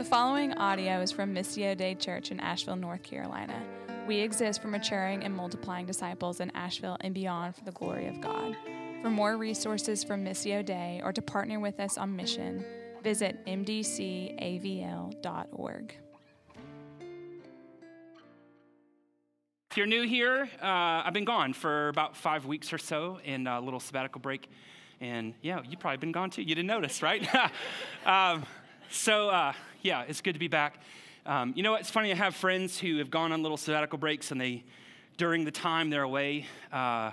The following audio is from Missio Dei Church in Asheville, North Carolina. We exist for maturing and multiplying disciples in Asheville and beyond for the glory of God. For more resources from Missio Dei or to partner with us on mission, visit mdcavl.org. If you're new here, uh, I've been gone for about five weeks or so in a little sabbatical break. And yeah, you've probably been gone too. You didn't notice, right? um, so, uh, yeah, it's good to be back. Um, you know, it's funny, I have friends who have gone on little sabbatical breaks, and they, during the time they're away, uh,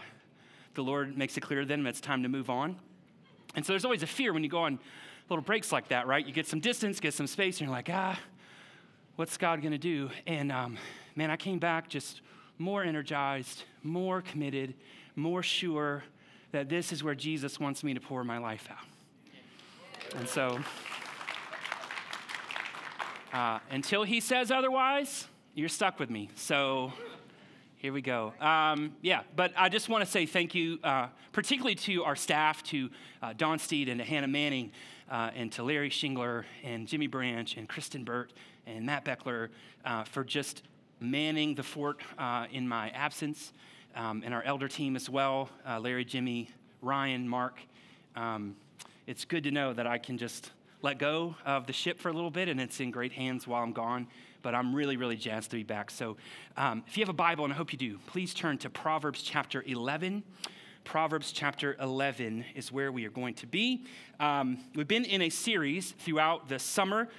the Lord makes it clear to them it's time to move on. And so there's always a fear when you go on little breaks like that, right? You get some distance, get some space, and you're like, ah, what's God gonna do? And um, man, I came back just more energized, more committed, more sure that this is where Jesus wants me to pour my life out. And so, uh, until he says otherwise, you're stuck with me. So here we go. Um, yeah, but I just want to say thank you, uh, particularly to our staff, to uh, Don Steed and to Hannah Manning, uh, and to Larry Shingler and Jimmy Branch and Kristen Burt and Matt Beckler uh, for just manning the fort uh, in my absence, um, and our elder team as well Larry, Jimmy, Ryan, Mark. Um, it's good to know that I can just let go of the ship for a little bit and it's in great hands while I'm gone. But I'm really, really jazzed to be back. So um, if you have a Bible, and I hope you do, please turn to Proverbs chapter 11. Proverbs chapter 11 is where we are going to be. Um, we've been in a series throughout the summer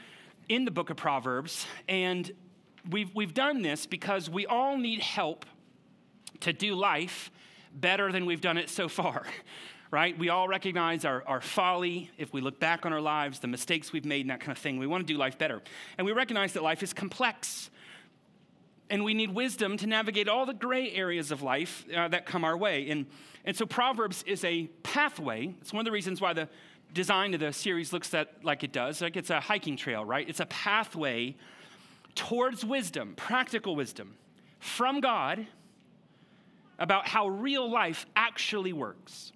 in the book of Proverbs, and we've, we've done this because we all need help to do life better than we've done it so far right? We all recognize our, our folly if we look back on our lives, the mistakes we've made, and that kind of thing. We want to do life better. And we recognize that life is complex. And we need wisdom to navigate all the gray areas of life uh, that come our way. And, and so Proverbs is a pathway. It's one of the reasons why the design of the series looks that, like it does. Like it's a hiking trail, right? It's a pathway towards wisdom, practical wisdom from God about how real life actually works.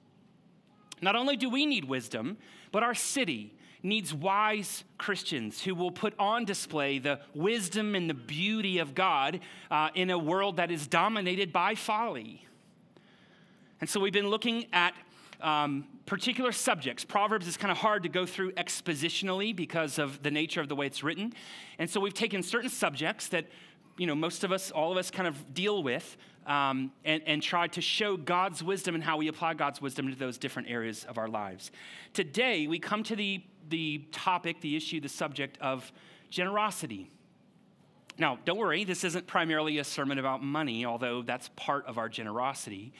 Not only do we need wisdom, but our city needs wise Christians who will put on display the wisdom and the beauty of God uh, in a world that is dominated by folly. And so we've been looking at um, particular subjects. Proverbs is kind of hard to go through expositionally because of the nature of the way it's written. And so we've taken certain subjects that, you know, most of us, all of us kind of deal with um, and, and try to show God's wisdom and how we apply God's wisdom to those different areas of our lives. Today, we come to the, the topic, the issue, the subject of generosity. Now, don't worry, this isn't primarily a sermon about money, although that's part of our generosity.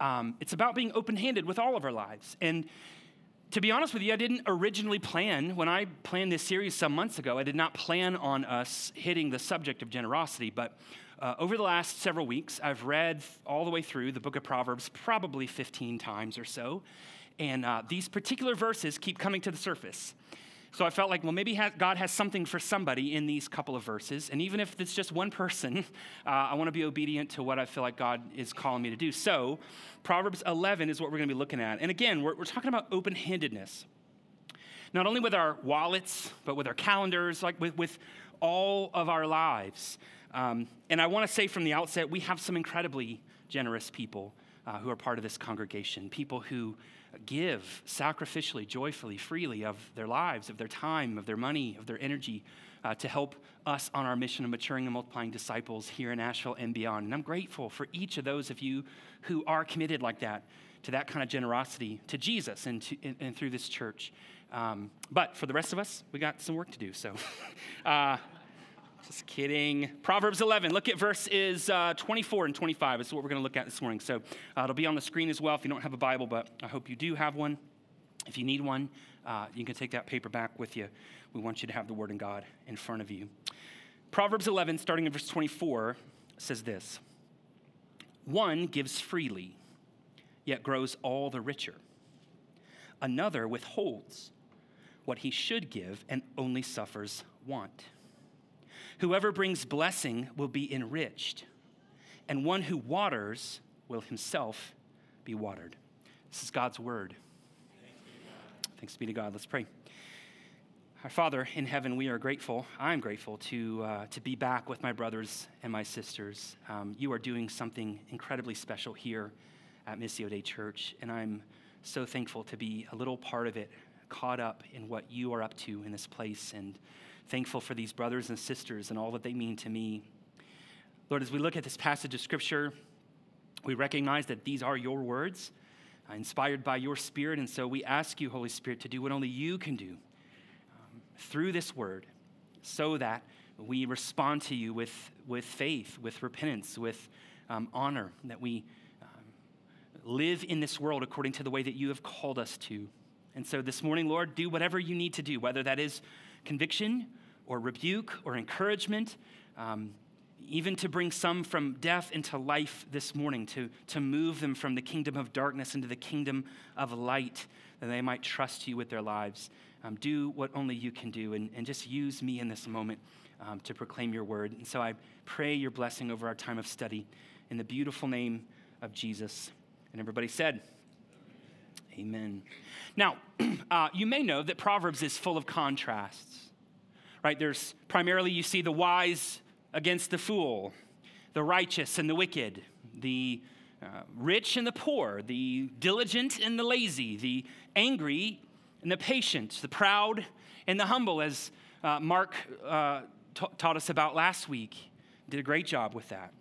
Um, it's about being open handed with all of our lives. And to be honest with you, I didn't originally plan, when I planned this series some months ago, I did not plan on us hitting the subject of generosity, but uh, over the last several weeks, I've read all the way through the book of Proverbs probably 15 times or so, and uh, these particular verses keep coming to the surface. So I felt like, well, maybe God has something for somebody in these couple of verses. And even if it's just one person, uh, I want to be obedient to what I feel like God is calling me to do. So Proverbs 11 is what we're going to be looking at. And again, we're, we're talking about open handedness. Not only with our wallets, but with our calendars, like with, with all of our lives. Um, and I want to say from the outset, we have some incredibly generous people uh, who are part of this congregation, people who give sacrificially, joyfully, freely of their lives, of their time, of their money, of their energy uh, to help us on our mission of maturing and multiplying disciples here in Asheville and beyond. And I'm grateful for each of those of you who are committed like that to that kind of generosity to Jesus and, to, and, and through this church. Um, but for the rest of us, we got some work to do. So, uh, just kidding. Proverbs 11, look at verses uh, 24 and 25. This is what we're going to look at this morning. So uh, it'll be on the screen as well if you don't have a Bible, but I hope you do have one. If you need one, uh, you can take that paper back with you. We want you to have the Word of God in front of you. Proverbs 11, starting in verse 24, says this One gives freely, yet grows all the richer. Another withholds what he should give and only suffers want. Whoever brings blessing will be enriched, and one who waters will himself be watered. This is God's word. Thanks be to God. Let's pray. Our Father in heaven, we are grateful. I'm grateful to, uh, to be back with my brothers and my sisters. Um, you are doing something incredibly special here at Missio Dei Church, and I'm so thankful to be a little part of it, caught up in what you are up to in this place, and thankful for these brothers and sisters and all that they mean to me. Lord, as we look at this passage of Scripture, we recognize that these are your words, uh, inspired by your Spirit, and so we ask you, Holy Spirit, to do what only you can do through this word so that we respond to you with, with faith, with repentance, with um, honor, that we um, live in this world according to the way that you have called us to. And so this morning, Lord, do whatever you need to do, whether that is conviction or rebuke or encouragement, um, even to bring some from death into life this morning, to, to move them from the kingdom of darkness into the kingdom of light, that they might trust you with their lives. Um, do what only you can do and, and just use me in this moment um, to proclaim your word. And so I pray your blessing over our time of study in the beautiful name of Jesus. And everybody said, Amen. Now, uh, you may know that Proverbs is full of contrasts, right? There's primarily, you see the wise against the fool, the righteous and the wicked, the uh, rich and the poor, the diligent and the lazy, the angry and the patient, the proud and the humble, as uh, Mark uh, t- taught us about last week. Did a great job with that.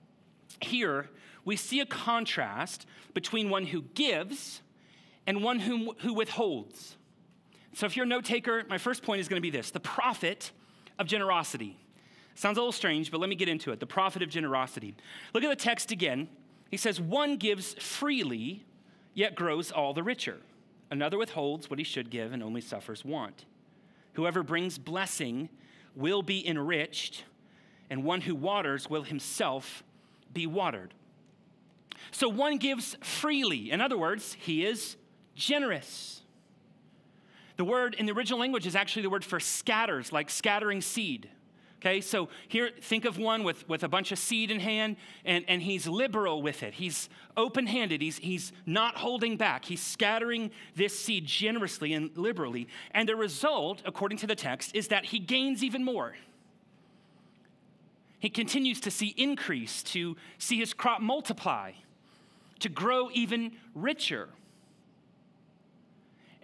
Here, we see a contrast between one who gives and one who, who withholds. So, if you're a note taker, my first point is going to be this the profit of generosity. Sounds a little strange, but let me get into it. The profit of generosity. Look at the text again. He says, One gives freely, yet grows all the richer. Another withholds what he should give and only suffers want. Whoever brings blessing will be enriched, and one who waters will himself be watered. So one gives freely. In other words, he is generous. The word in the original language is actually the word for scatters, like scattering seed. Okay, so here, think of one with, with a bunch of seed in hand, and, and he's liberal with it. He's open handed. He's, he's not holding back. He's scattering this seed generously and liberally. And the result, according to the text, is that he gains even more. He continues to see increase, to see his crop multiply, to grow even richer.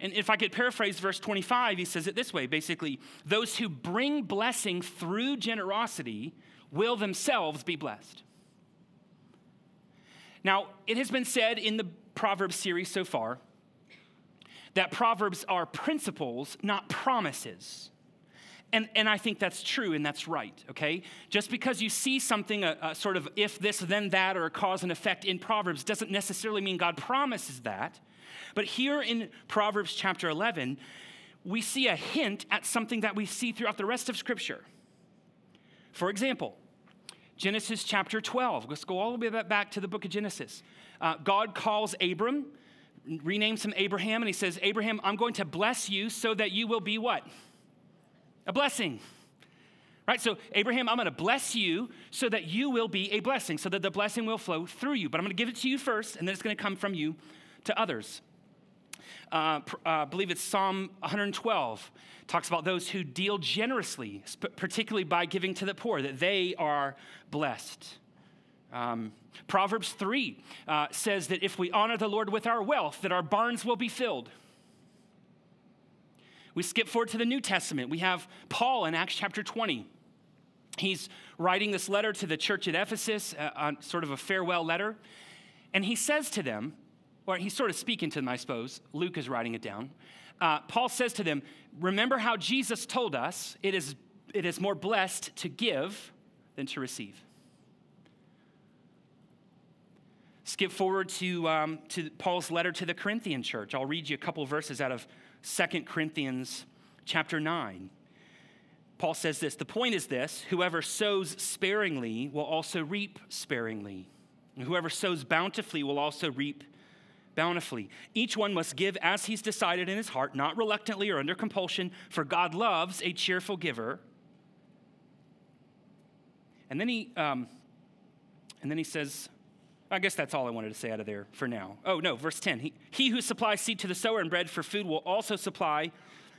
And if I could paraphrase verse 25, he says it this way basically, those who bring blessing through generosity will themselves be blessed. Now, it has been said in the Proverbs series so far that Proverbs are principles, not promises. And, and I think that's true and that's right, okay? Just because you see something, a, a sort of if this, then that, or a cause and effect in Proverbs doesn't necessarily mean God promises that. But here in Proverbs chapter 11, we see a hint at something that we see throughout the rest of Scripture. For example, Genesis chapter 12. Let's go all the way back to the book of Genesis. Uh, God calls Abram, renames him Abraham, and he says, Abraham, I'm going to bless you so that you will be what? A blessing. Right? So, Abraham, I'm going to bless you so that you will be a blessing, so that the blessing will flow through you. But I'm going to give it to you first, and then it's going to come from you to others. Uh, uh, believe it's Psalm 112, talks about those who deal generously, particularly by giving to the poor, that they are blessed. Um, Proverbs 3 uh, says that if we honor the Lord with our wealth, that our barns will be filled. We skip forward to the New Testament. We have Paul in Acts chapter 20. He's writing this letter to the church at Ephesus, uh, sort of a farewell letter. And he says to them, or he's sort of speaking to them, I suppose. Luke is writing it down. Uh, Paul says to them, Remember how Jesus told us it is, it is more blessed to give than to receive. Skip forward to, um, to Paul's letter to the Corinthian church. I'll read you a couple verses out of 2 Corinthians chapter 9. Paul says this The point is this whoever sows sparingly will also reap sparingly, and whoever sows bountifully will also reap bountifully. Each one must give as he's decided in his heart, not reluctantly or under compulsion, for God loves a cheerful giver. And then he, um, and then he says, I guess that's all I wanted to say out of there for now. Oh, no, verse 10. He, he who supplies seed to the sower and bread for food will also supply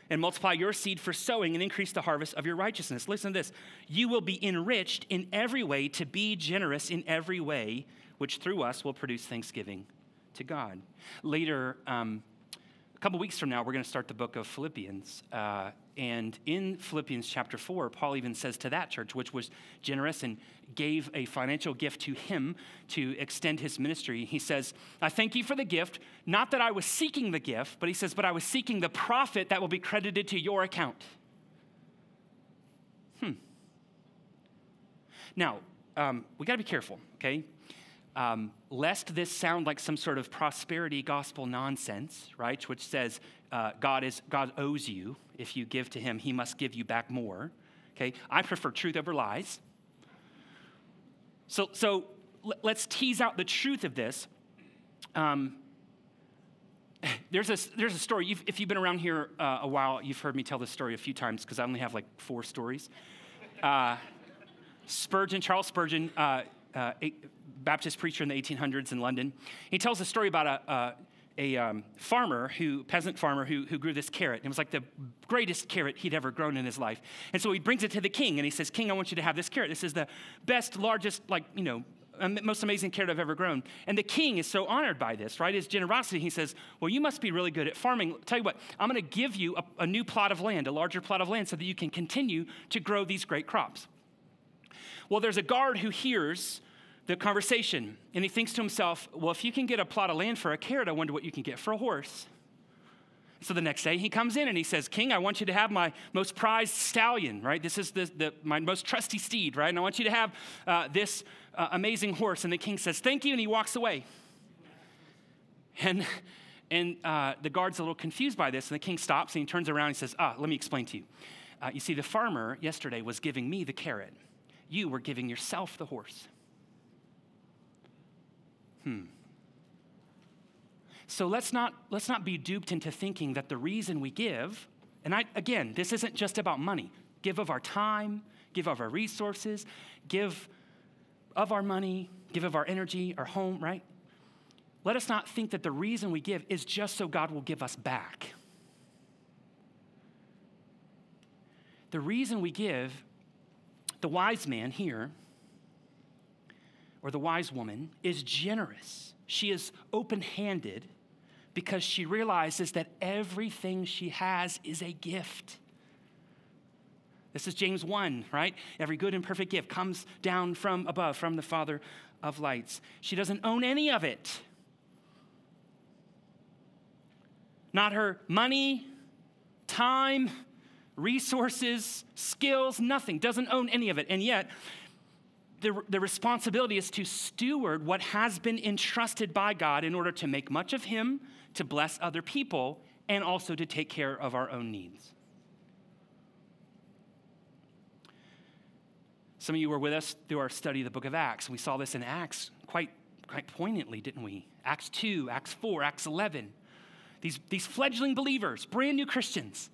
and multiply your seed for sowing and increase the harvest of your righteousness. Listen to this. You will be enriched in every way to be generous in every way, which through us will produce thanksgiving to God. Later, um, a couple weeks from now, we're going to start the book of Philippians. Uh, and in Philippians chapter 4, Paul even says to that church, which was generous and gave a financial gift to him to extend his ministry, he says, I thank you for the gift. Not that I was seeking the gift, but he says, but I was seeking the profit that will be credited to your account. Hmm. Now, um, we got to be careful, okay? Um, lest this sound like some sort of prosperity gospel nonsense, right? Which says uh, God is God owes you if you give to Him, He must give you back more. Okay, I prefer truth over lies. So, so let's tease out the truth of this. Um, there's a, there's a story. You've, if you've been around here uh, a while, you've heard me tell this story a few times because I only have like four stories. Uh, Spurgeon, Charles Spurgeon, uh, uh Baptist preacher in the 1800s in London, he tells a story about a, a a um, farmer who peasant farmer who, who grew this carrot. It was like the greatest carrot he'd ever grown in his life. And so he brings it to the king and he says king i want you to have this carrot. This is the best largest like you know most amazing carrot i've ever grown. And the king is so honored by this right? His generosity he says well you must be really good at farming. Tell you what i'm going to give you a, a new plot of land a larger plot of land so that you can continue to grow these great crops. Well there's a guard who hears the conversation. And he thinks to himself, well, if you can get a plot of land for a carrot, I wonder what you can get for a horse. So the next day he comes in and he says, King, I want you to have my most prized stallion, right? This is the, the my most trusty steed, right? And I want you to have uh, this uh, amazing horse. And the king says, Thank you. And he walks away. And, and uh, the guard's a little confused by this. And the king stops and he turns around and he says, Ah, let me explain to you. Uh, you see, the farmer yesterday was giving me the carrot, you were giving yourself the horse. Hmm. So let's not, let's not be duped into thinking that the reason we give, and I, again, this isn't just about money. Give of our time, give of our resources, give of our money, give of our energy, our home, right? Let us not think that the reason we give is just so God will give us back. The reason we give, the wise man here, or the wise woman is generous. She is open handed because she realizes that everything she has is a gift. This is James 1, right? Every good and perfect gift comes down from above, from the Father of lights. She doesn't own any of it. Not her money, time, resources, skills, nothing. Doesn't own any of it. And yet, the, the responsibility is to steward what has been entrusted by God in order to make much of Him, to bless other people, and also to take care of our own needs. Some of you were with us through our study of the book of Acts. We saw this in Acts quite, quite poignantly, didn't we? Acts 2, Acts 4, Acts 11. These, these fledgling believers, brand new Christians,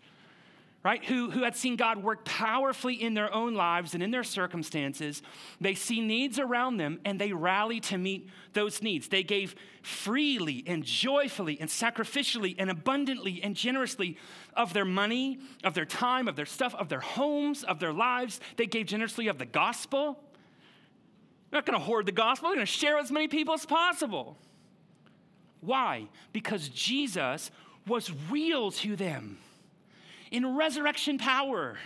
right, who, who had seen God work powerfully in their own lives and in their circumstances. They see needs around them and they rally to meet those needs. They gave freely and joyfully and sacrificially and abundantly and generously of their money, of their time, of their stuff, of their homes, of their lives. They gave generously of the gospel. They're not going to hoard the gospel, they're going to share as many people as possible. Why? Because Jesus was real to them in resurrection power.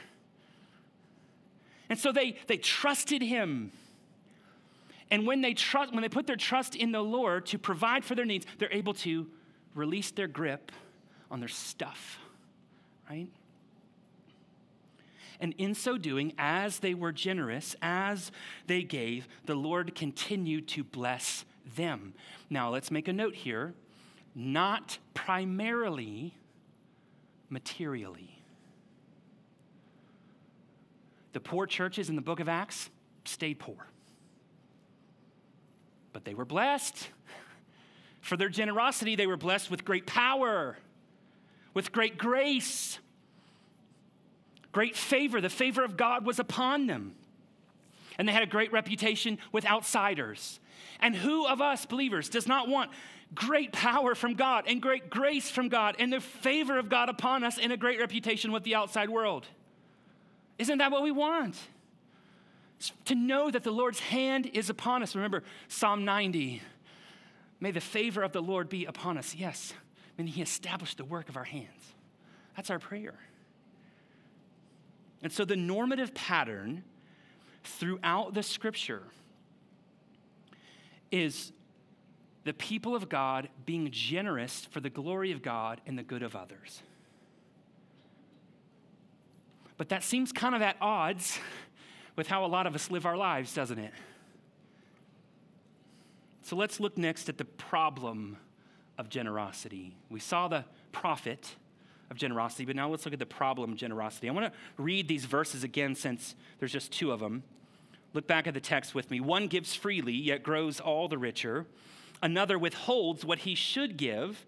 And so they, they trusted him. And when they trust, when they put their trust in the Lord to provide for their needs, they're able to release their grip on their stuff, right? And in so doing, as they were generous, as they gave, the Lord continued to bless them. Now, let's make a note here not primarily materially. The poor churches in the book of Acts stayed poor. But they were blessed. For their generosity, they were blessed with great power, with great grace, great favor. The favor of God was upon them. And they had a great reputation with outsiders. And who of us believers does not want great power from God and great grace from God and the favor of God upon us and a great reputation with the outside world. Isn't that what we want? to know that the Lord's hand is upon us. Remember Psalm 90. May the favor of the Lord be upon us. Yes, meaning He established the work of our hands. That's our prayer. And so the normative pattern throughout the scripture is the people of God being generous for the glory of God and the good of others. But that seems kind of at odds with how a lot of us live our lives, doesn't it? So let's look next at the problem of generosity. We saw the profit of generosity, but now let's look at the problem of generosity. I want to read these verses again since there's just two of them. Look back at the text with me. One gives freely, yet grows all the richer. Another withholds what he should give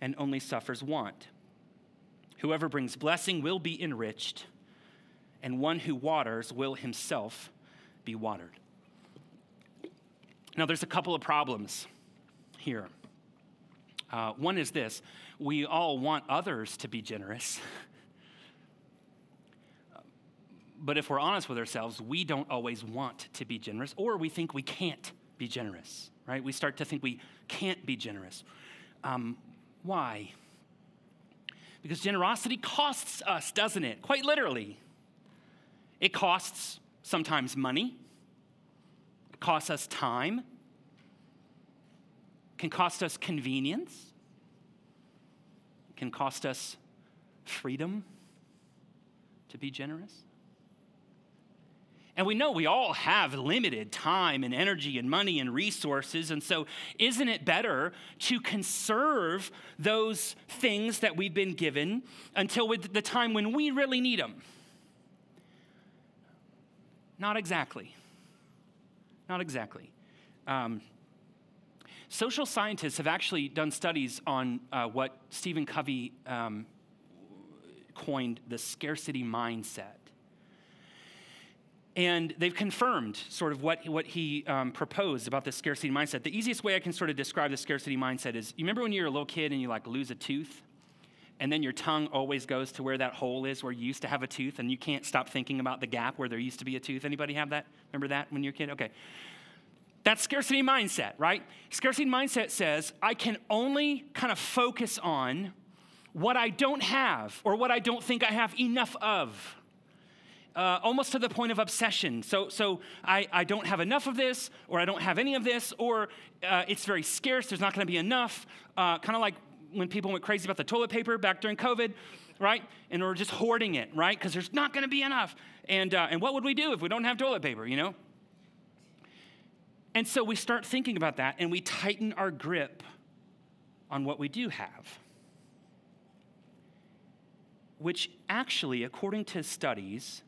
and only suffers want. Whoever brings blessing will be enriched, and one who waters will himself be watered. Now, there's a couple of problems here. Uh, one is this we all want others to be generous. but if we're honest with ourselves, we don't always want to be generous, or we think we can't be generous, right? We start to think we can't be generous. Um, why? Because generosity costs us, doesn't it? Quite literally. It costs sometimes money, it costs us time, it can cost us convenience, it can cost us freedom to be generous. And we know we all have limited time and energy and money and resources. And so, isn't it better to conserve those things that we've been given until the time when we really need them? Not exactly. Not exactly. Um, social scientists have actually done studies on uh, what Stephen Covey um, coined the scarcity mindset. And they've confirmed sort of what, what he um, proposed about the scarcity mindset. The easiest way I can sort of describe the scarcity mindset is you remember when you were a little kid and you like lose a tooth? And then your tongue always goes to where that hole is where you used to have a tooth and you can't stop thinking about the gap where there used to be a tooth. Anybody have that? Remember that when you're a kid? Okay. That's scarcity mindset right? Scarcity mindset says i can only kind of focus on what i don't have or what i don't think i have enough of. Uh, almost to the point of obsession. So, so I, I don't have enough of this, or I don't have any of this, or uh, it's very scarce, there's not going to be enough. Uh, kind of like when people went crazy about the toilet paper back during COVID, right? And we're just hoarding it, right? Because there's not going to be enough. And, uh, and what would we do if we don't have toilet paper, you know? And so we start thinking about that and we tighten our grip on what we do have. Which actually, according to studies,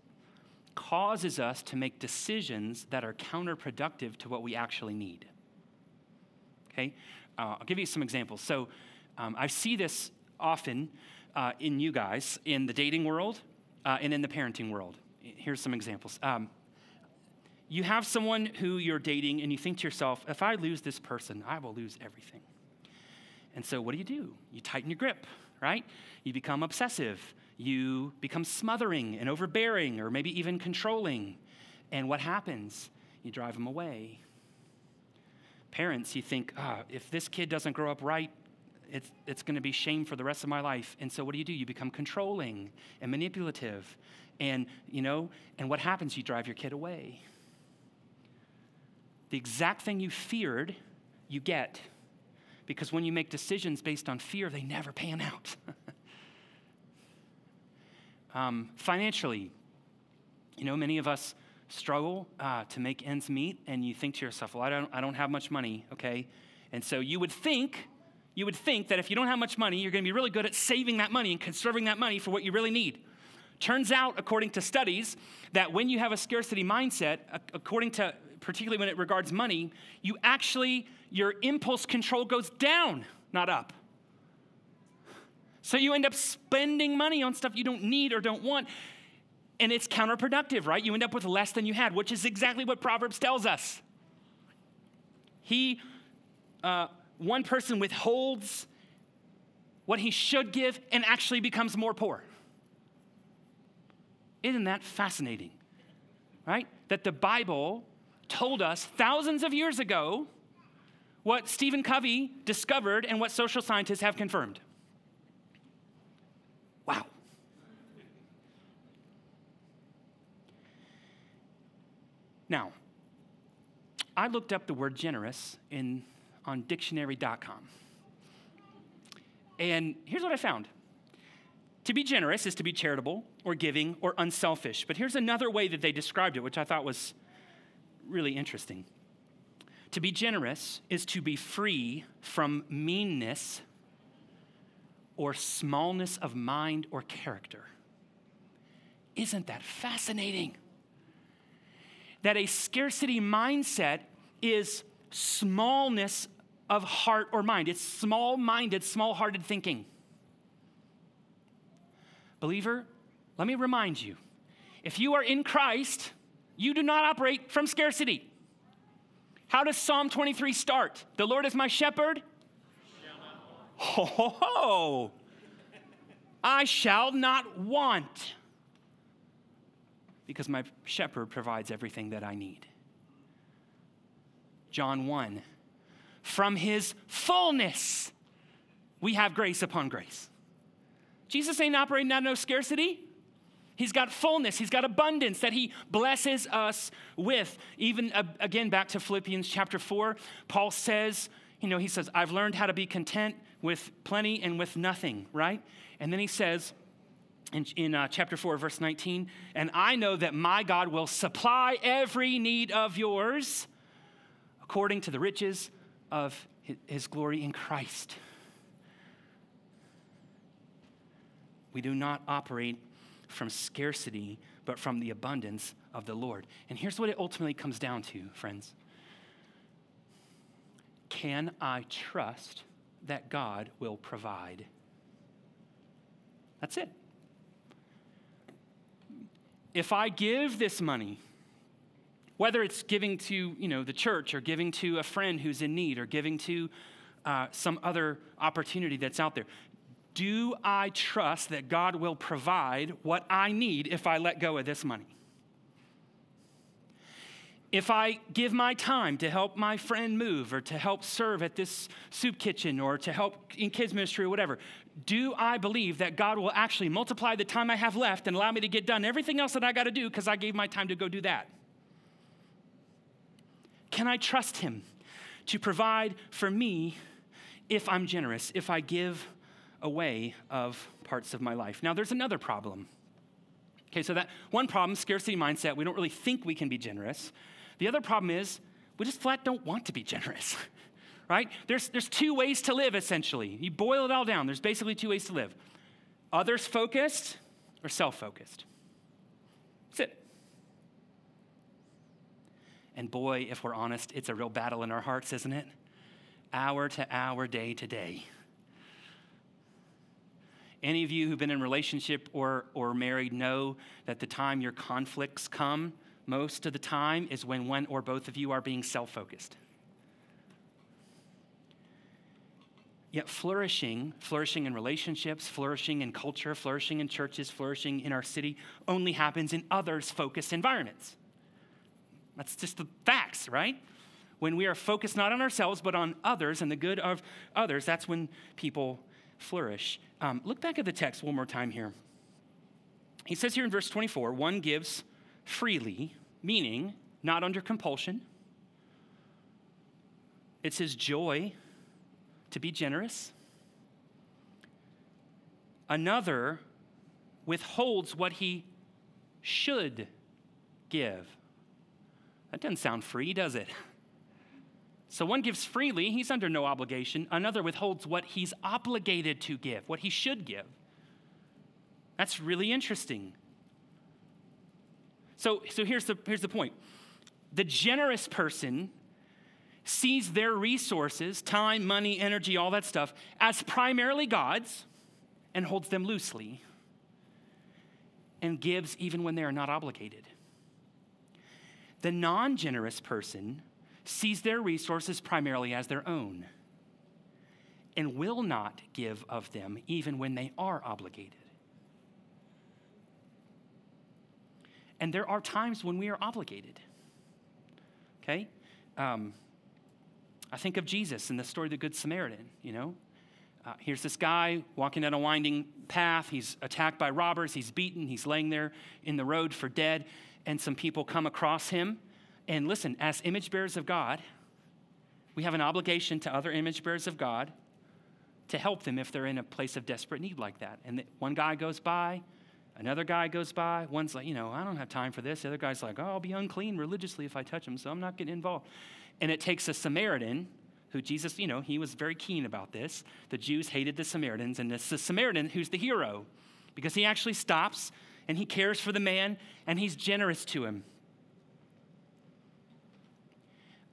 causes us to make decisions that are counterproductive to what we actually need. Okay? Uh, I'll give you some examples. So, um, I see this often uh, in you guys in the dating world uh, and in the parenting world. Here's some examples. Um, you have someone who you're dating, and you think to yourself, if I lose this person, I will lose everything. And so, what do you do? You tighten your grip, right? You become obsessive. You become smothering and overbearing, or maybe even controlling. And what happens? You drive them away. Parents, you think, oh, if this kid doesn't grow up right, it's, it's going to be shame for the rest of my life. And so what do you do? You become controlling and manipulative. And, you know, and what happens? You drive your kid away. The exact thing you feared, you get. Because when you make decisions based on fear, they never pan out. um, financially, you know, many of us struggle uh, to make ends meet, and you think to yourself, well, I don't, I don't have much money, okay? And so you would think you would think that if you don't have much money, you're going to be really good at saving that money and conserving that money for what you really need. Turns out, according to studies, that when you have a scarcity mindset, according to particularly when it regards money, you actually, your impulse control goes down, not up. So you end up spending money on stuff you don't need or don't want. And it's counterproductive, right? You end up with less than you had, which is exactly what Proverbs tells us. He, uh, one person withholds what he should give and actually becomes more poor. Isn't that fascinating? Right? That the Bible told us thousands of years ago what Stephen Covey discovered and what social scientists have confirmed. Wow. Now, I looked up the word generous in, on dictionary.com. And here's what I found to be generous is to be charitable or giving or unselfish. But here's another way that they described it, which I thought was really interesting. To be generous is to be free from meanness or smallness of mind or character. Isn't that fascinating? That a scarcity mindset is smallness of heart or mind. It's small minded, small hearted thinking. Believer, let me remind you if you are in Christ, you do not operate from scarcity. How does Psalm 23 start? The Lord is my shepherd. Ho, ho, ho. I shall not want because my shepherd provides everything that I need. John 1 From his fullness, we have grace upon grace. Jesus ain't operating out of no scarcity. He's got fullness, he's got abundance that he blesses us with. Even uh, again, back to Philippians chapter 4, Paul says, you know, he says, I've learned how to be content with plenty and with nothing, right? And then he says, in, in uh, chapter 4, verse 19, and I know that my God will supply every need of yours according to the riches of his, glory in Christ. We do not operate from scarcity, but from the abundance of the Lord. And here's what it ultimately comes down to, friends. Can I trust that God will provide? That's it. If I give this money, whether it's giving to you know the church or giving to a friend who's in need or giving to uh, some other opportunity that's out there do I trust that God will provide what I need if I let go of this money? If I give my time to help my friend move or to help serve at this soup kitchen or to help in kids' ministry or whatever, do I believe that God will actually multiply the time I have left and allow me to get done everything else that I got to do because I gave my time to go do that? Can I trust Him to provide for me if I'm generous, if I give away of parts of my life. Now, there's another problem. Okay, so that one problem, scarcity mindset, we don't really think we can be generous. The other problem is we just flat don't want to be generous, right? There's, there's two ways to live, essentially. You boil it all down, there's basically two ways to live others focused or self focused. That's it. And boy, if we're honest, it's a real battle in our hearts, isn't it? Hour to hour, day to day. Any of you who've been in relationship or, or married know that the time your conflicts come, most of the time, is when one or both of you are being self focused. Yet flourishing, flourishing in relationships, flourishing in culture, flourishing in churches, flourishing in our city only happens in others focused environments. That's just the facts, right? When we are focused not on ourselves, but on others and the good of others, that's when people flourish. Um, look back at the text one more time here. He says here in verse 24 one gives freely, meaning not under compulsion. It's his joy to be generous. Another withholds what he should give. That doesn't sound free, does it? So one gives freely, he's under no obligation. Another withholds what he's obligated to give, what he should give. That's really interesting. So, so here's, the, here's the point the generous person sees their resources, time, money, energy, all that stuff, as primarily God's and holds them loosely and gives even when they are not obligated. The non generous person sees their resources primarily as their own and will not give of them even when they are obligated. And there are times when we are obligated. Okay? Um, I think of Jesus in the story of the Good Samaritan, you know? Uh, here's this guy walking down a winding path. He's attacked by robbers. He's beaten. He's laying there in the road for dead. And some people come across him. And listen, as image bearers of God, we have an obligation to other image bearers of God to help them if they're in a place of desperate need like that. And one guy goes by, another guy goes by. One's like, you know, I don't have time for this. The other guy's like, oh, I'll be unclean religiously if I touch him, so I'm not getting involved. And it takes a Samaritan who Jesus, you know, he was very keen about this. The Jews hated the Samaritans, and it's the Samaritan who's the hero because he actually stops and he cares for the man and he's generous to him.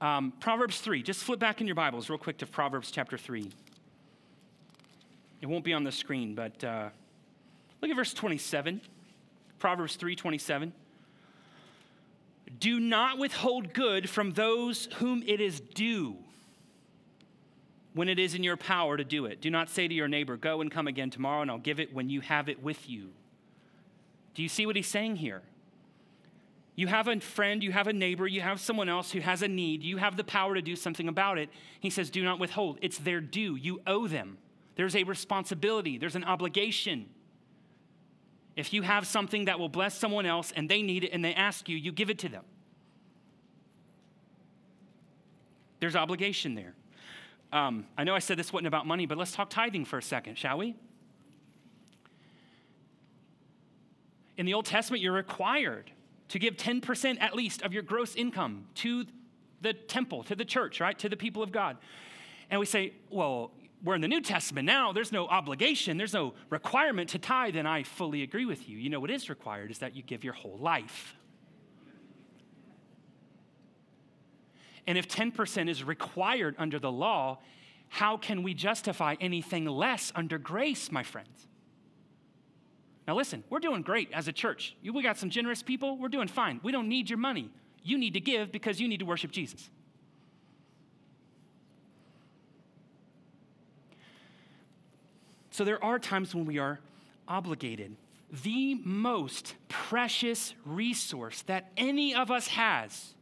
Um, Proverbs 3, just flip back in your Bibles real quick to Proverbs chapter 3. It won't be on the screen, but uh, look at verse 27. Proverbs 3 27. Do not withhold good from those whom it is due when it is in your power to do it. Do not say to your neighbor, Go and come again tomorrow, and I'll give it when you have it with you. Do you see what he's saying here? You have a friend, you have a neighbor, you have someone else who has a need, you have the power to do something about it. He says, Do not withhold. It's their due. You owe them. There's a responsibility, there's an obligation. If you have something that will bless someone else and they need it and they ask you, you give it to them. There's obligation there. Um, I know I said this wasn't about money, but let's talk tithing for a second, shall we? In the Old Testament, you're required to give 10% at least of your gross income to the temple, to the church, right? To the people of God. And we say, well, we're in the New Testament now. There's no obligation, there's no requirement to tithe. And I fully agree with you. You know what is required is that you give your whole life. And if 10% is required under the law, how can we justify anything less under grace, my friends? Now, listen, we're doing great as a church. We got some generous people. We're doing fine. We don't need your money. You need to give because you need to worship Jesus. So, there are times when we are obligated. The most precious resource that any of us has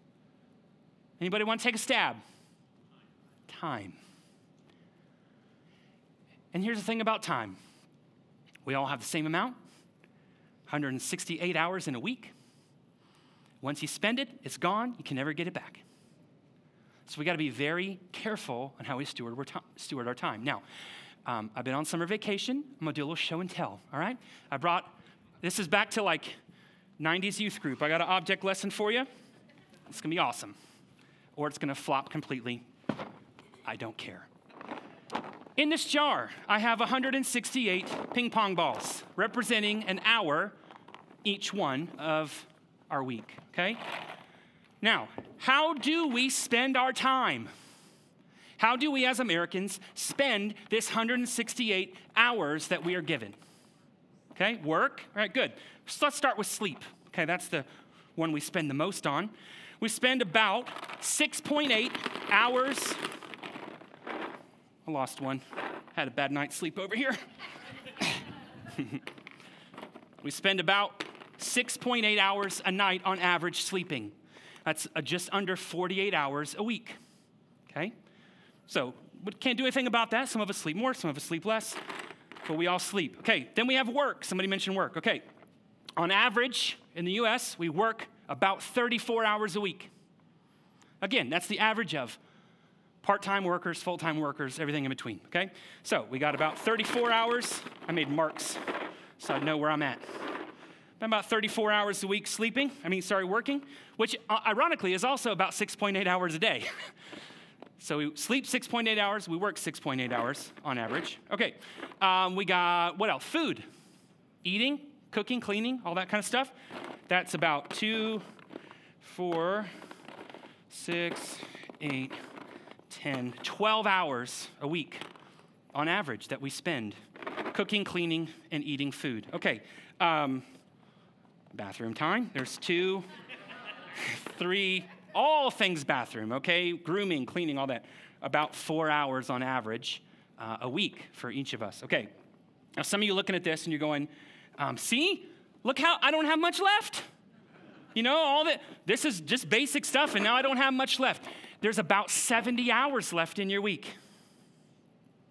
Anybody want to take a stab? Time. And here's the thing about time we all have the same amount 168 hours in a week. Once you spend it, it's gone. You can never get it back. So we got to be very careful on how we steward steward our time. Now, um, I've been on summer vacation. I'm to do a little show and tell, all right? I brought, this is back to like 90s youth group. I got an object lesson for you. It's to be awesome or it's to flop completely. I don't care. In this jar, I have 168 ping pong balls representing an hour each one of our week, okay? Now, how do we spend our time? How do we as Americans spend this 168 hours that we are given? Okay, work, all right, good. So let's start with sleep. Okay, that's the one we spend the most on we spend about 6.8 hours. I lost one. Had a bad night's sleep over here. we spend about 6.8 hours a night on average sleeping. That's uh, just under 48 hours a week. Okay? So, we can't do anything about that. Some of us sleep more, some of us sleep less, but we all sleep. Okay, then we have work. Somebody mentioned work. Okay, on average in the US, we work about 34 hours a week. Again, that's the average of part time workers, full time workers, everything in between, okay? So we got about 34 hours. I made marks so I know where I'm at. About 34 hours a week sleeping, I mean, sorry, working, which uh, ironically is also about 6.8 hours a day. so we sleep 6.8 hours, we work 6.8 hours on average. Okay, um, we got what else? Food, eating, cooking, cleaning, all that kind of stuff. That's about two, four, six, eight, 10, 12 hours a week on average that we spend cooking, cleaning, and eating food. Okay, um, bathroom time. There's two, three, all things bathroom, okay? Grooming, cleaning, all that. About four hours on average uh, a week for each of us. Okay, now some of you looking at this and you're going, um, see, look how I don't have much left. You know, all that, this is just basic stuff, and now I don't have much left. There's about 70 hours left in your week.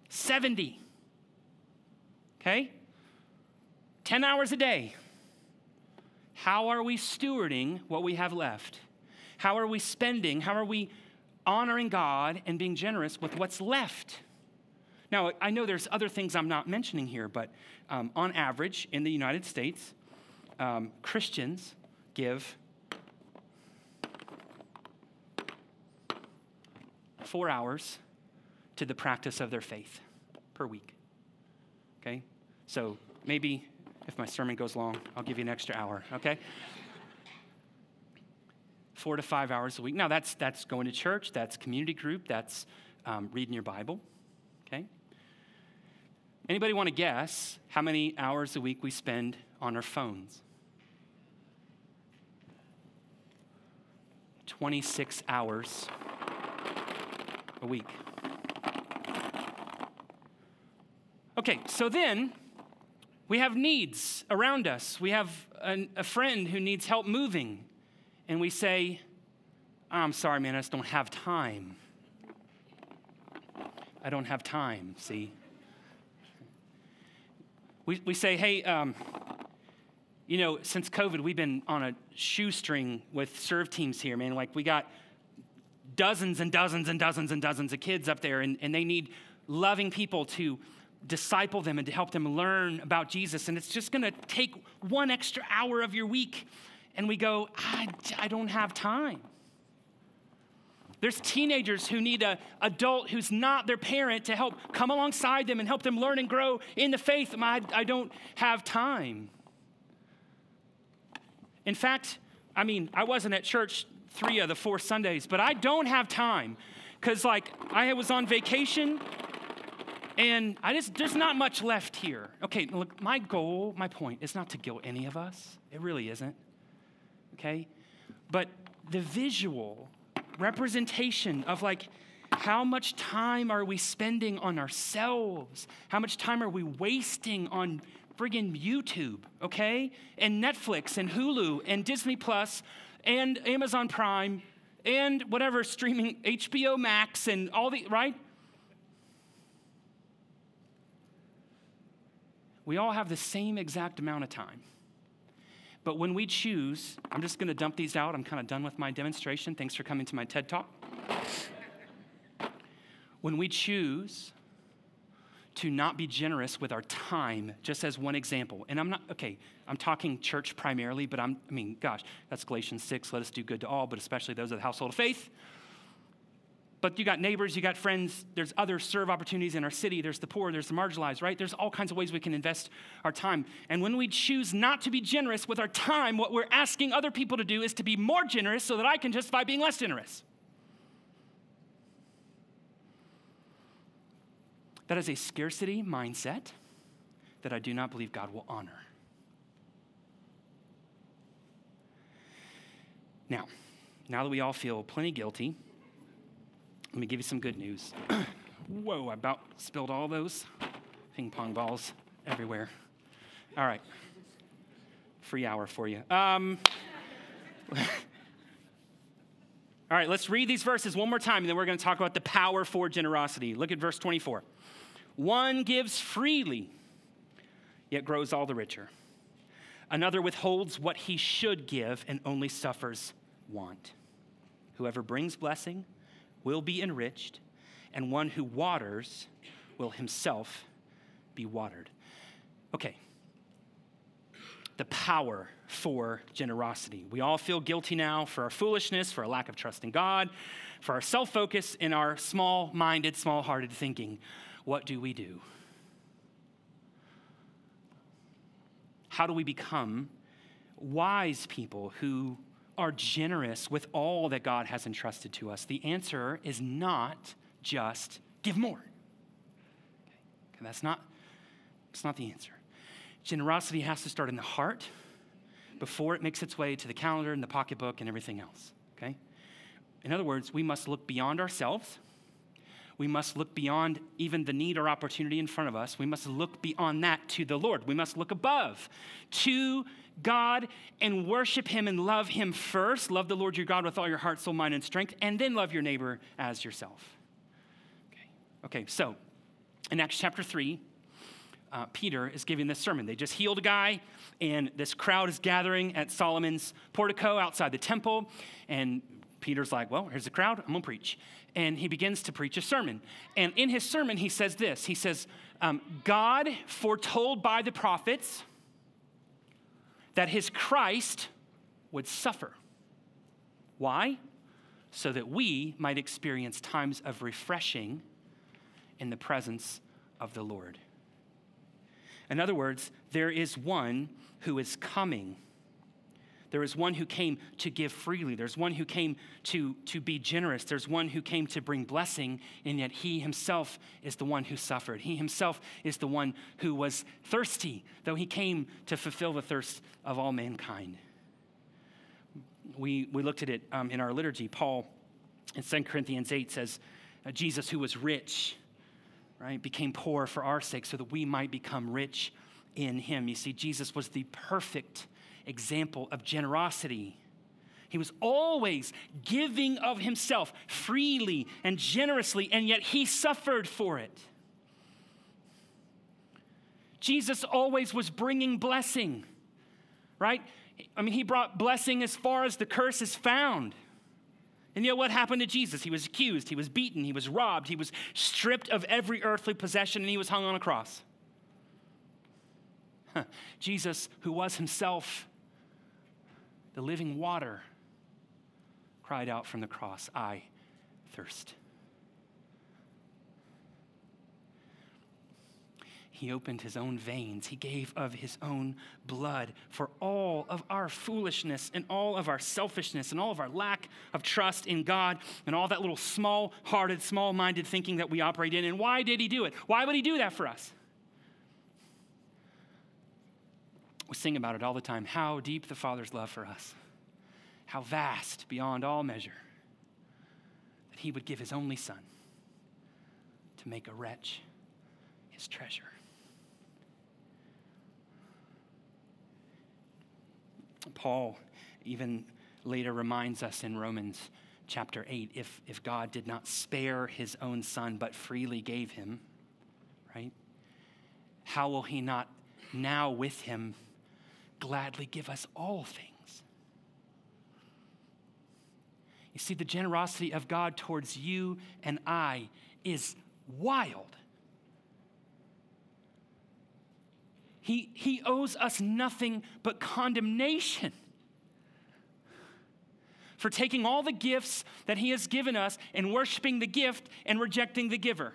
70. Okay? 10 hours a day. How are we stewarding what we have left? How are we spending? How are we honoring God and being generous with what's left? Now, I know there's other things I'm not mentioning here, but um, on average in the United States, um, Christians give four hours to the practice of their faith per week. Okay? So maybe if my sermon goes long, I'll give you an extra hour, okay? Four to five hours a week. Now, that's, that's going to church, that's community group, that's um, reading your Bible, okay? Anybody want to guess how many hours a week we spend on our phones? 26 hours a week. Okay, so then we have needs around us. We have an, a friend who needs help moving, and we say, I'm sorry, man, I just don't have time. I don't have time, see? We, we say, hey, um, you know, since COVID, we've been on a shoestring with serve teams here, man. Like, we got dozens and dozens and dozens and dozens of kids up there, and, and they need loving people to disciple them and to help them learn about Jesus. And it's just going to take one extra hour of your week. And we go, I, I don't have time. There's teenagers who need an adult who's not their parent to help come alongside them and help them learn and grow in the faith. I, I don't have time. In fact, I mean, I wasn't at church three of the four Sundays, but I don't have time because, like, I was on vacation and I just, there's not much left here. Okay, look, my goal, my point is not to guilt any of us. It really isn't. Okay? But the visual representation of like, how much time are we spending on ourselves? How much time are we wasting on friggin' YouTube, okay? And Netflix and Hulu and Disney Plus and Amazon Prime and whatever streaming HBO Max and all the, right? We all have the same exact amount of time. But when we choose, I'm just going to dump these out. I'm kind of done with my demonstration. Thanks for coming to my TED Talk. when we choose to not be generous with our time, just as one example, and I'm not, okay, I'm talking church primarily, but I'm, I mean, gosh, that's Galatians 6, let us do good to all, but especially those of the household of faith. But you got neighbors, you got friends, there's other serve opportunities in our city, there's the poor, there's the marginalized, right? There's all kinds of ways we can invest our time. And when we choose not to be generous with our time, what we're asking other people to do is to be more generous so that I can justify being less generous. That is a scarcity mindset that I do not believe God will honor. Now, now that we all feel plenty guilty, let me give you some good news. Whoa, I about spilled all those ping pong balls everywhere. All right, free hour for you. Um, all right, let's read these verses one more time, and then we're going to talk about the power for generosity. Look at verse 24. One gives freely, yet grows all the richer. Another withholds what he should give and only suffers want. Whoever brings blessing, will be enriched, and one who waters will himself be watered. Okay. The power for generosity. We all feel guilty now for our foolishness, for our lack of trust in God, for our self focus, and our small minded, small hearted thinking. What do we do? How do we become wise people who are generous with all that God has entrusted to us? The answer is not just give more. Okay, that's not, that's not the answer. Generosity has to start in the heart before it makes its way to the calendar and the pocketbook and everything else. Okay? In other words, we must look beyond ourselves. We must look beyond even the need or opportunity in front of us. We must look beyond that to the Lord. We must look above to God and worship Him and love Him first. Love the Lord your God with all your heart, soul, mind, and strength, and then love your neighbor as yourself. Okay, okay so in Acts chapter 3, uh, Peter is giving this sermon. They just healed a guy, and this crowd is gathering at Solomon's portico outside the temple. And Peter's like, Well, here's the crowd, I'm gonna preach and he begins to preach a sermon. And in his sermon, he says this He says, um, God foretold by the prophets that his Christ would suffer. Why? So that we might experience times of refreshing in the presence of the Lord. In other words, there is one who is coming there is one who came to give freely. There's one who came to, to be generous. There's one who came to bring blessing, and yet he himself is the one who suffered. He himself is the one who was thirsty, though he came to fulfill the thirst of all mankind. We, we looked at it um, in our liturgy. Paul in 2 Corinthians 8 says, uh, Jesus, who was rich, right, became poor for our sake so that we might become rich in him. You see, Jesus was the perfect example of generosity. He was always giving of himself freely and generously, and yet he suffered for it. Jesus always was bringing blessing, right? I mean, he brought blessing as far as the curse is found. And yet, what happened to Jesus? He was accused, he was beaten, he was robbed, he was stripped of every earthly possession, and he was hung on a cross. Jesus, who was himself the living water, cried out from the cross, I thirst. He opened his own veins. He gave of his own blood for all of our foolishness and all of our selfishness and all of our lack of trust in God and all that little small hearted, small minded thinking that we operate in. And why did he do it? Why would he do that for us? We sing about it all the time how deep the Father's love for us, how vast beyond all measure, that He would give His only Son to make a wretch His treasure. Paul even later reminds us in Romans chapter 8 if, if God did not spare his own son but freely gave him, right? How will he not now with him gladly give us all things. You see, the generosity of God towards you and I is wild. He, he owes us nothing but condemnation for taking all the gifts that He has given us and worshiping the gift and rejecting the giver.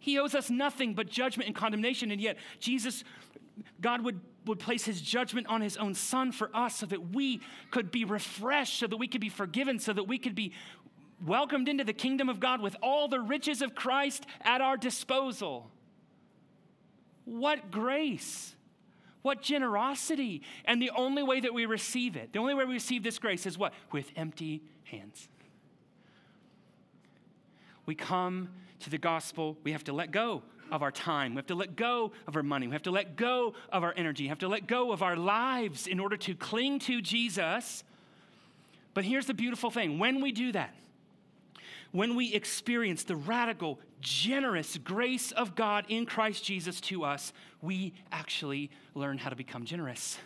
He owes us nothing but judgment and condemnation, and yet Jesus God would, would place his judgment on his own son for us so that we could be refreshed, so that we could be forgiven, so that we could be welcomed into the kingdom of God with all the riches of Christ at our disposal. What grace! What generosity! And the only way that we receive it, the only way we receive this grace is what? With empty hands. We come to the gospel, we have to let go of our time. We have to let go of our money. We have to let go of our energy. We have to let go of our lives in order to cling to Jesus. But here's the beautiful thing when we do that, when we experience the radical, generous grace of God in Christ Jesus to us, we actually learn how to become generous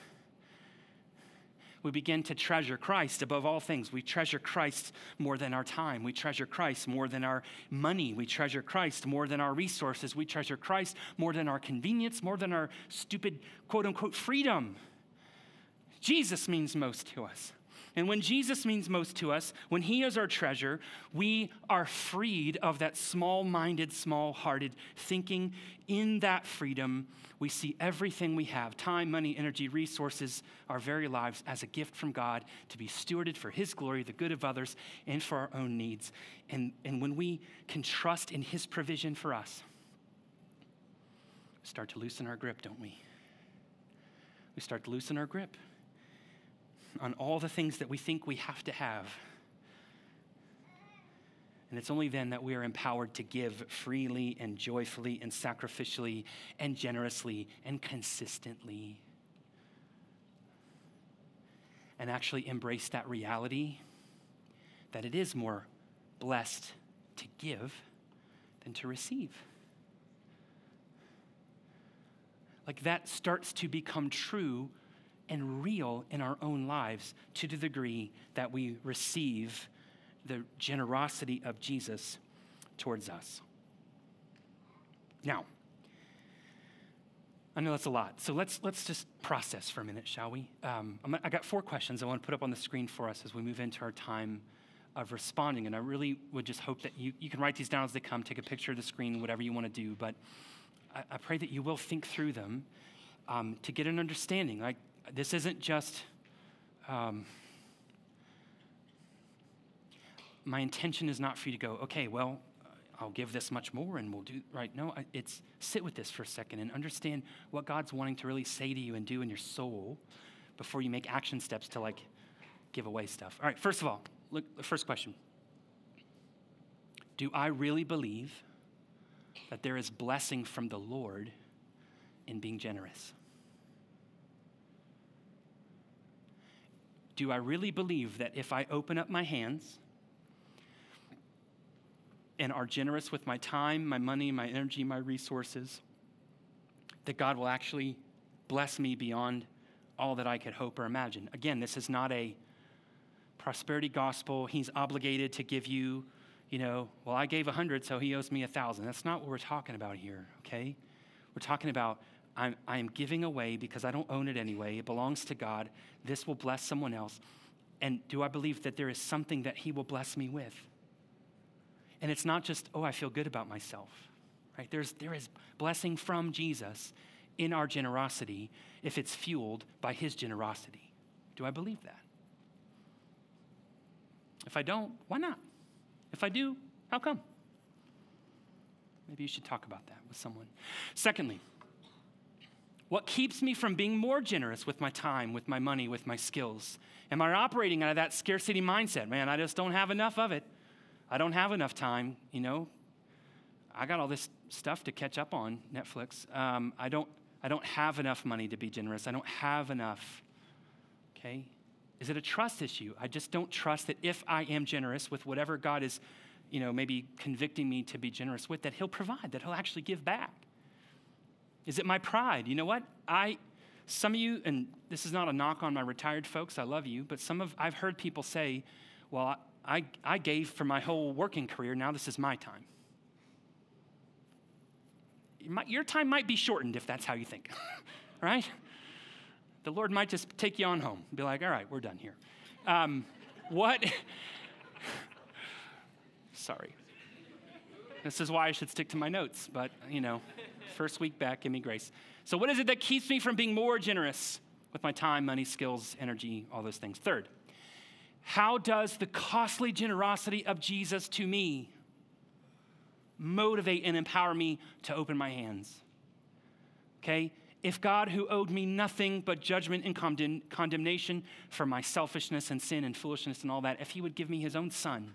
we begin to treasure Christ above all things. We treasure Christ more than our time. We treasure Christ more than our money. We treasure Christ more than our resources. We treasure Christ more than our convenience, more than our stupid quote unquote freedom. Jesus means most to us. And when Jesus means most to us, when He is our treasure, we are freed of that small minded, small hearted thinking. In that freedom, we see everything we have time, money, energy, resources, our very lives as a gift from God to be stewarded for His glory, the good of others, and for our own needs. And, and when we can trust in His provision for us, we start to loosen our grip, don't we? We start to loosen our grip on all the things that we think we have to have. And it's only then that we are empowered to give freely and joyfully and sacrificially and generously and consistently. And actually embrace that reality that it is more blessed to give than to receive. Like that starts to become true and real in our own lives to the degree that we receive the generosity of Jesus towards us. Now, I know that's a lot, so let's, let's just process for a minute, shall we? Um, I got four questions I want to put up on the screen for us as we move into our time of responding. And I really would just hope that you, you can write these down as they come, take a picture of the screen, whatever you want to do. But I, I pray that you will think through them um, to get an understanding. Like, this isn't just. Um, my intention is not for you to go, okay, well, I'll give this much more and we'll do right. No, it's sit with this for a second and understand what God's wanting to really say to you and do in your soul before you make action steps to like give away stuff. All right, first of all, look, the first question Do I really believe that there is blessing from the Lord in being generous? Do I really believe that if I open up my hands and are generous with my time, my money, my energy, my resources, that God will actually bless me beyond all that I could hope or imagine? Again, this is not a prosperity gospel. He's obligated to give you, you know, well, I gave a hundred, so he owes me a thousand. That's not what we're talking about here, okay? We're talking about I'm, I am giving away because I don't own it anyway. It belongs to God. This will bless someone else. And do I believe that there is something that He will bless me with? And it's not just, oh, I feel good about myself, right? There's, there is blessing from Jesus in our generosity if it's fueled by His generosity. Do I believe that? If I don't, why not? If I do, how come? Maybe you should talk about that with someone. Secondly, what keeps me from being more generous with my time, with my money, with my skills? Am I operating out of that scarcity mindset? Man, I just don't have enough of it. I don't have enough time, you know. I got all this stuff to catch up on Netflix. Um, I, don't, I don't have enough money to be generous. I don't have enough. Okay? Is it a trust issue? I just don't trust that if I am generous with whatever God is, you know, maybe convicting me to be generous with, that He'll provide, that He'll actually give back. Is it my pride? You know what? I, some of you, and this is not a knock on my retired folks, I love you, but some of, I've heard people say, well, I, I gave for my whole working career, now this is my time. Your time might be shortened if that's how you think, right? The Lord might just take you on home, be like, all right, we're done here. Um, what? Sorry. This is why I should stick to my notes, but you know. First week back, give me grace. So, what is it that keeps me from being more generous with my time, money, skills, energy, all those things? Third, how does the costly generosity of Jesus to me motivate and empower me to open my hands? Okay? If God, who owed me nothing but judgment and condemn- condemnation for my selfishness and sin and foolishness and all that, if He would give me His own Son,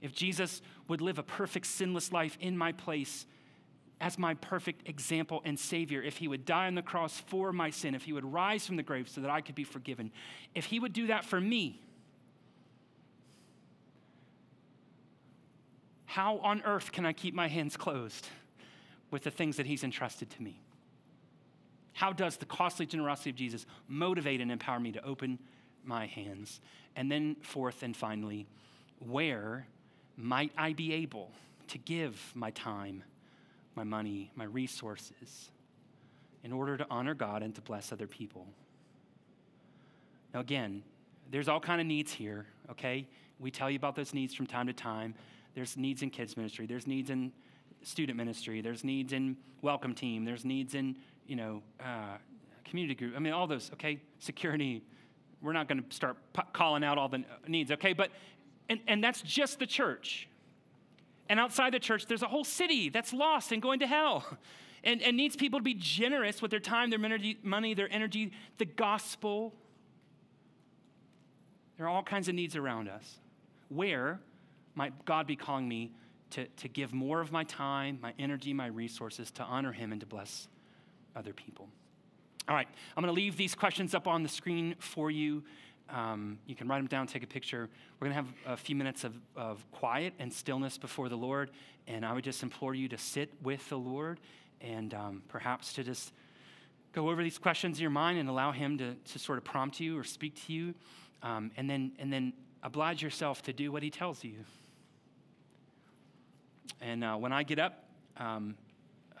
if Jesus would live a perfect, sinless life in my place as my perfect example and Savior, if He would die on the cross for my sin, if He would rise from the grave so that I could be forgiven, if He would do that for me, how on earth can I keep my hands closed with the things that He's entrusted to me? How does the costly generosity of Jesus motivate and empower me to open my hands? And then, fourth and finally, where might I be able to give my time my money, my resources in order to honor God and to bless other people. Now again, there's all kind of needs here, okay? We tell you about those needs from time to time. There's needs in kids ministry, there's needs in student ministry, there's needs in welcome team, there's needs in, you know, uh, community group. I mean, all those, okay? Security. We're not going to start calling out all the needs, okay? But, and, and that's just the church. And outside the church, there's a whole city that's lost and going to hell and, and needs people to be generous with their time, their money, their energy, the gospel. There are all kinds of needs around us. Where might God be calling me to, to give more of my time, my energy, my resources to honor Him and to bless other people. All right, I'm going to leave these questions up on the screen for you. Um, you can write them down, take a picture. We're going to have a few minutes of, of quiet and stillness before the Lord. And I would just implore you to sit with the Lord and um, perhaps to just go over these questions in your mind and allow Him to, to sort of prompt you or speak to you. Um, and, then, and then oblige yourself to do what He tells you. And uh, when I get up, um,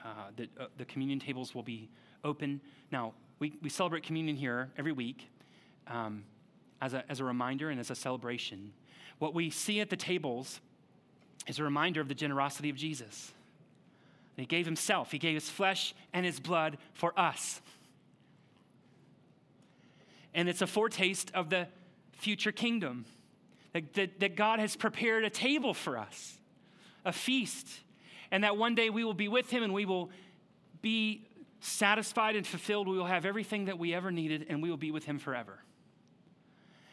uh, the, uh, the communion tables will be open. Now, we, we celebrate communion here every week um, as, a, as a reminder and as a celebration. What we see at the tables is a reminder of the generosity of Jesus. He gave himself, he gave his flesh and his blood for us. And it's a foretaste of the future kingdom that, that, that God has prepared a table for us, a feast, and that one day we will be with him and we will be satisfied and fulfilled. We will have everything that we ever needed and we will be with him forever.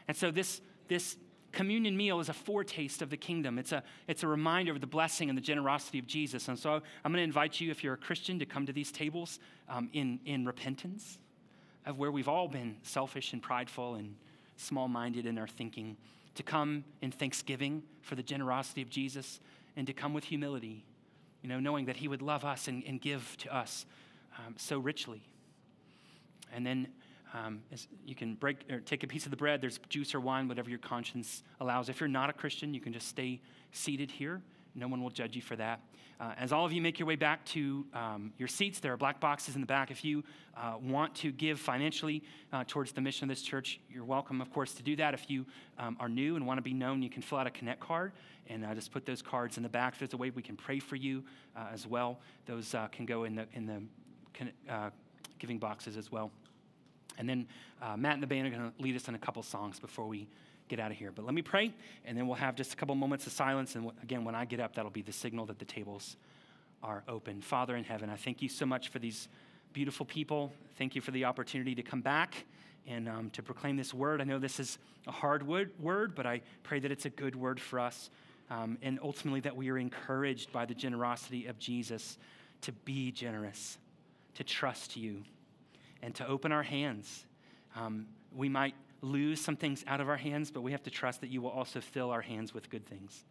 And so this, this communion meal is a foretaste of the kingdom. It's a, it's a reminder of the blessing and the generosity of Jesus. And so I'm going to invite you, if you're a Christian, to come to these tables um, in, in repentance of where we've all been selfish and prideful and small minded in our thinking, to come in thanksgiving for the generosity of Jesus, and to come with humility, you know, knowing that He would love us and, and give to us um, so richly. And then um, you can break or take a piece of the bread. There's juice or wine, whatever your conscience allows. If you're not a Christian, you can just stay seated here. No one will judge you for that. Uh, as all of you make your way back to um, your seats, there are black boxes in the back. If you uh, want to give financially uh, towards the mission of this church, you're welcome, of course, to do that. If you um, are new and want to be known, you can fill out a Connect card and uh, just put those cards in the back. There's a way we can pray for you uh, as well. Those uh, can go in the in the giving boxes as well. And then uh, Matt and the band are going to lead us in a couple songs before we get out of here. But let me pray, and then we'll have just a couple moments of silence. And again, when I get up, that'll be the signal that the tables are open. Father in heaven, I thank you so much for these beautiful people. Thank you for the opportunity to come back and um, to proclaim this word. I know this is a hard word, but I pray that it's a good word for us. Um, and ultimately, that we are encouraged by the generosity of Jesus to be generous, to trust you and to open our hands. Um, we might lose some things out of our hands, but we have to trust that you will also fill our hands with good things.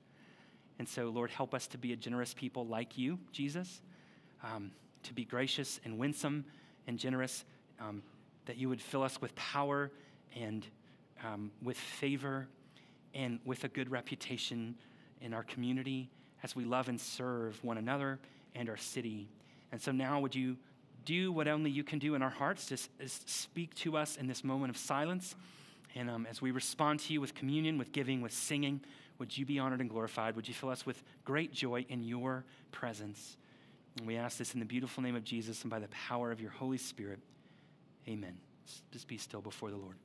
And so, Lord, help us to be a generous people like you, Jesus, um, to be gracious and winsome and generous, um, that you would fill us with power and um, with favor and with a good reputation in our community as we love and serve one another and our city. And so now, would you do what only you can do in our hearts, just speak to us in this moment of silence. And um, as we respond to you with communion, with giving, with singing, would you be honored and glorified? Would you fill us with great joy in your presence? And we ask this in the beautiful name of Jesus and by the power of your Holy Spirit. Amen. Just be still before the Lord.